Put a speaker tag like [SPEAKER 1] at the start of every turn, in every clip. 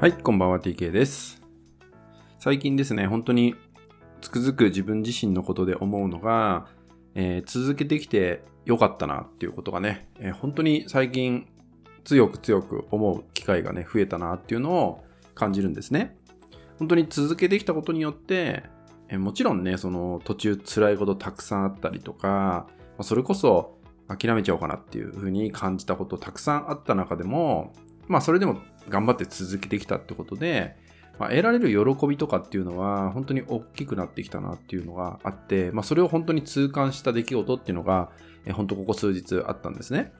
[SPEAKER 1] はい、こんばんは TK です。最近ですね、本当につくづく自分自身のことで思うのが、えー続けてきてよかったなっていうことがね、えー本当に最近強く強く思う機会がね、増えたなっていうのを感じるんですね。本当に続けてきたことによって、えーもちろんね、その途中辛いことたくさんあったりとか、まあそれこそ諦めちゃおうかなっていうふうに感じたことたくさんあった中でも、まあそれでも頑張って続けてきたってことで、まあ、得られる喜びとかっていうのは本当に大きくなってきたなっていうのがあって、まあそれを本当に痛感した出来事っていうのが、えー本当ここ数日あったんですね。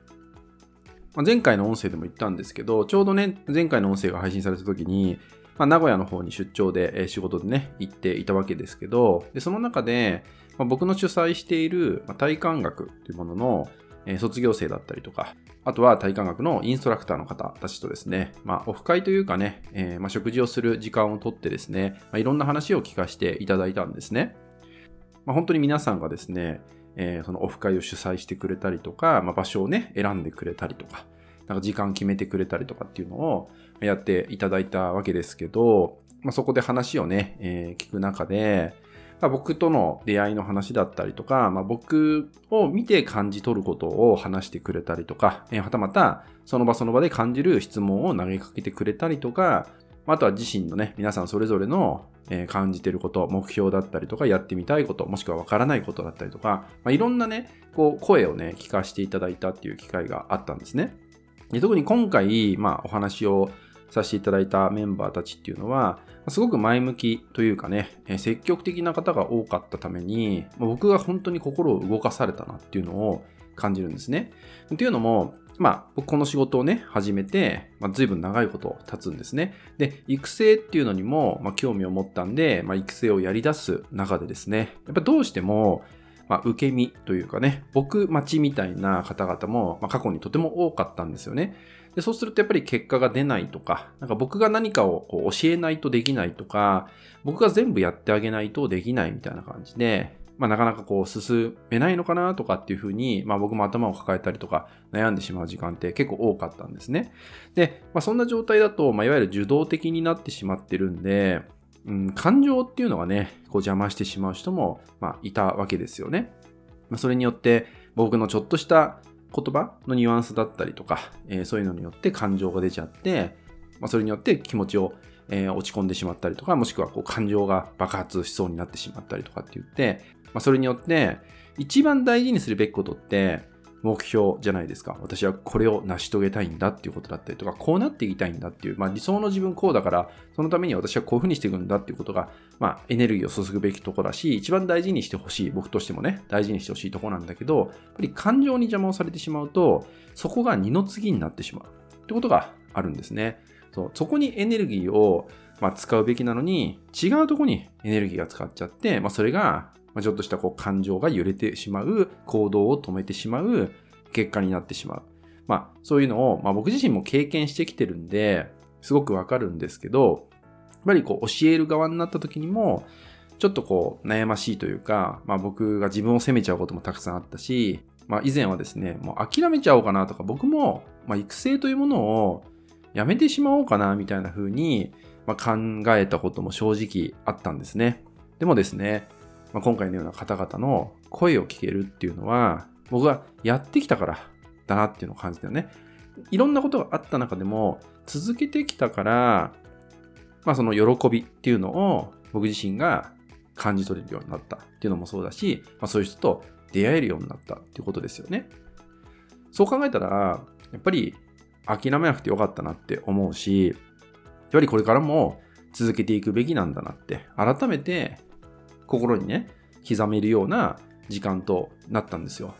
[SPEAKER 1] まあ、前回の音声でも言ったんですけど、ちょうどね、前回の音声が配信された時に、まあ、名古屋の方に出張で、えー仕事でね、行っていたわけですけど、でその中で、まあ、僕の主催している、まあ、体感学というものの、え卒業生だったりとか、あとは体感学のインストラクターの方たちとですね、まあ、オフ会というかね、えーまあ、食事をする時間をとってですね、まあ、いろんな話を聞かせていただいたんですね。まあ、本当に皆さんがですね、えーそのオフ会を主催してくれたりとか、まあ、場所をね、選んでくれたりとか、なんか時間決めてくれたりとかっていうのをやっていただいたわけですけど、まあ、そこで話をね、えー聞く中で、僕との出会いの話だったりとか、まあ、僕を見て感じ取ることを話してくれたりとか、えーはたまたその場その場で感じる質問を投げかけてくれたりとか、あとは自身のね、皆さんそれぞれの感じてること、目標だったりとか、やってみたいこと、もしくはわからないことだったりとか、まあ、いろんなね、こう、声をね、聞かせていただいたっていう機会があったんですね。で特に今回、まあ、お話をさせていただいたメンバーたちっていうのは、すごく前向きというかね、積極的な方が多かったために、僕が本当に心を動かされたなっていうのを感じるんですね。っていうのも、まあ、僕この仕事をね、始めて、まあ、随分長いこと経つんですね。で、育成っていうのにも、まあ、興味を持ったんで、まあ、育成をやり出す中でですね、やっぱどうしても、まあ、受け身というかね、僕待ちみたいな方々も、まあ、過去にとても多かったんですよね。でそうするとやっぱり結果が出ないとか、なんか僕が何かをこう教えないとできないとか、僕が全部やってあげないとできないみたいな感じで、まあ、なかなかこう進めないのかなとかっていうふうに、まあ、僕も頭を抱えたりとか悩んでしまう時間って結構多かったんですね。で、まあ、そんな状態だと、まあ、いわゆる受動的になってしまってるんで、うん、感情っていうのがね、こう邪魔してしまう人も、まあ、いたわけですよね。まあ、それによって僕のちょっとした言葉のニュアンスだったりとか、えーそういうのによって感情が出ちゃって、まあ、それによって気持ちを、えー落ち込んでしまったりとか、もしくはこう感情が爆発しそうになってしまったりとかって言って、まあ、それによって一番大事にするべきことって目標じゃないですか。私はこれを成し遂げたいんだっていうことだったりとか、こうなっていきたいんだっていう、まあ理想の自分こうだから、そのために私はこういうふうにしていくんだっていうことが、まあエネルギーを注ぐべきところだし、一番大事にしてほしい、僕としてもね、大事にしてほしいところなんだけど、やっぱり感情に邪魔をされてしまうと、そこが二の次になってしまうってことがあるんですね。そうそこにエネルギーを、まあ、使うべきなのに、違うとこにエネルギーが使っちゃって、まあ、それが、まあ、ちょっとしたこう感情が揺れてしまう、行動を止めてしまう結果になってしまう。まあ、そういうのを、まあ、僕自身も経験してきてるんで、すごくわかるんですけど、やっぱりこう教える側になった時にも、ちょっとこう悩ましいというか、まあ僕が自分を責めちゃうこともたくさんあったし、まあ以前はですね、もう諦めちゃおうかなとか、僕も、まあ育成というものをやめてしまおうかなみたいな風に、まあ、考えたことも正直あったんですね。でもですね、まあ、今回のような方々の声を聞けるっていうのは、僕がやってきたからだなっていうのを感じたよね。いろんなことがあった中でも、続けてきたから、まあその喜びっていうのを僕自身が感じ取れるようになったっていうのもそうだし、まあそういう人と出会えるようになったっていうことですよね。そう考えたら、やっぱり諦めなくてよかったなって思うし、ぱりこれからも続けていくべきなんだなって、改めて心にね、刻めるような時間となったんですよ。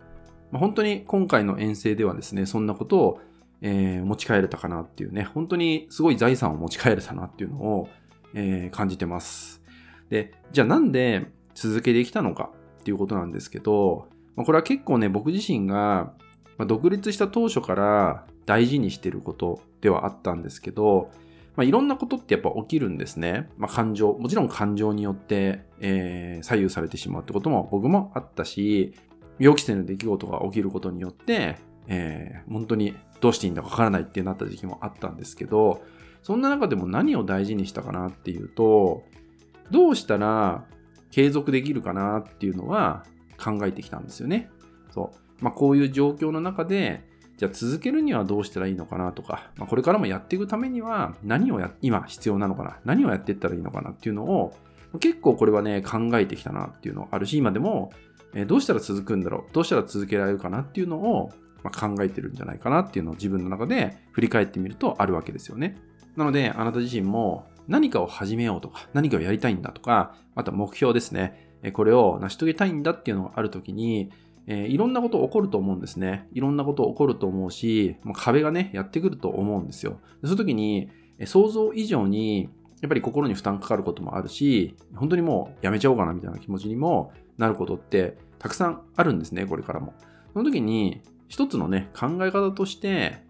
[SPEAKER 1] まあ、本当に今回の遠征ではですね、そんなことを、えー持ち帰れたかなっていうね、本当にすごい財産を持ち帰れたなっていうのを、えー感じてます。で、じゃあなんで続けてきたのかっていうことなんですけど、まあ、これは結構ね、僕自身が、まあ、独立した当初から大事にしてることではあったんですけど、まあ、いろんなことってやっぱ起きるんですね。まあ、感情、もちろん感情によって、えー左右されてしまうってことも僕もあったし、予期せぬ出来事が起きることによって、えー本当にどうしていいんだかわからないってなった時期もあったんですけど、そんな中でも何を大事にしたかなっていうと、どうしたら継続できるかなっていうのは考えてきたんですよね。そう。まあ、こういう状況の中で、じゃあ続けるにはどうしたらいいのかなとか、まあ、これからもやっていくためには何をや、今必要なのかな何をやっていったらいいのかなっていうのを、結構これはね、考えてきたなっていうのあるし、今でも、えどうしたら続くんだろうどうしたら続けられるかなっていうのを、まあ、考えてるんじゃないかなっていうのを自分の中で振り返ってみるとあるわけですよね。なので、あなた自身も何かを始めようとか、何かをやりたいんだとか、あと目標ですね。これを成し遂げたいんだっていうのがあるときに、えー、いろんなこと起こると思うんですね。いろんなこと起こると思うし、もう壁がね、やってくると思うんですよ。その時に、想像以上に、やっぱり心に負担かかることもあるし、本当にもうやめちゃおうかなみたいな気持ちにもなることってたくさんあるんですね、これからも。その時に、一つのね、考え方として、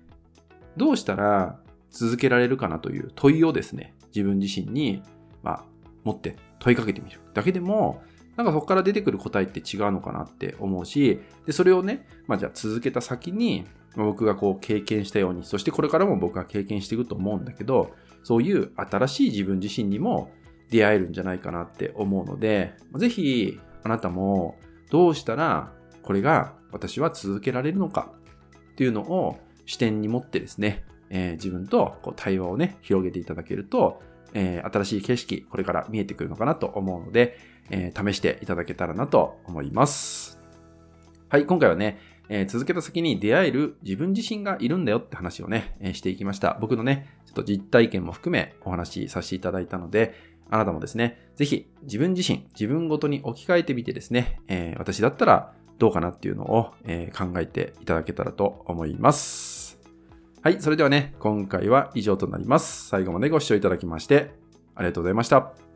[SPEAKER 1] どうしたら続けられるかなという問いをですね、自分自身に、まあ、持って問いかけてみるだけでも、なんかそこから出てくる答えって違うのかなって思うし、で、それをね、まあじゃあ続けた先に、僕がこう経験したように、そしてこれからも僕が経験していくと思うんだけど、そういう新しい自分自身にも出会えるんじゃないかなって思うので、ぜひあなたもどうしたらこれが私は続けられるのかっていうのを視点に持ってですね、えー、自分とこう対話をね、広げていただけると、えー、新しい景色、これから見えてくるのかなと思うので、えー、試していただけたらなと思います。はい、今回はね、えー、続けた先に出会える自分自身がいるんだよって話をね、えー、していきました。僕のね、ちょっと実体験も含めお話しさせていただいたので、あなたもですね、ぜひ自分自身、自分ごとに置き換えてみてですね、えー、私だったらどうかなっていうのを、え、考えていただけたらと思います。はい、それではね、今回は以上となります。最後までご視聴いただきまして、ありがとうございました。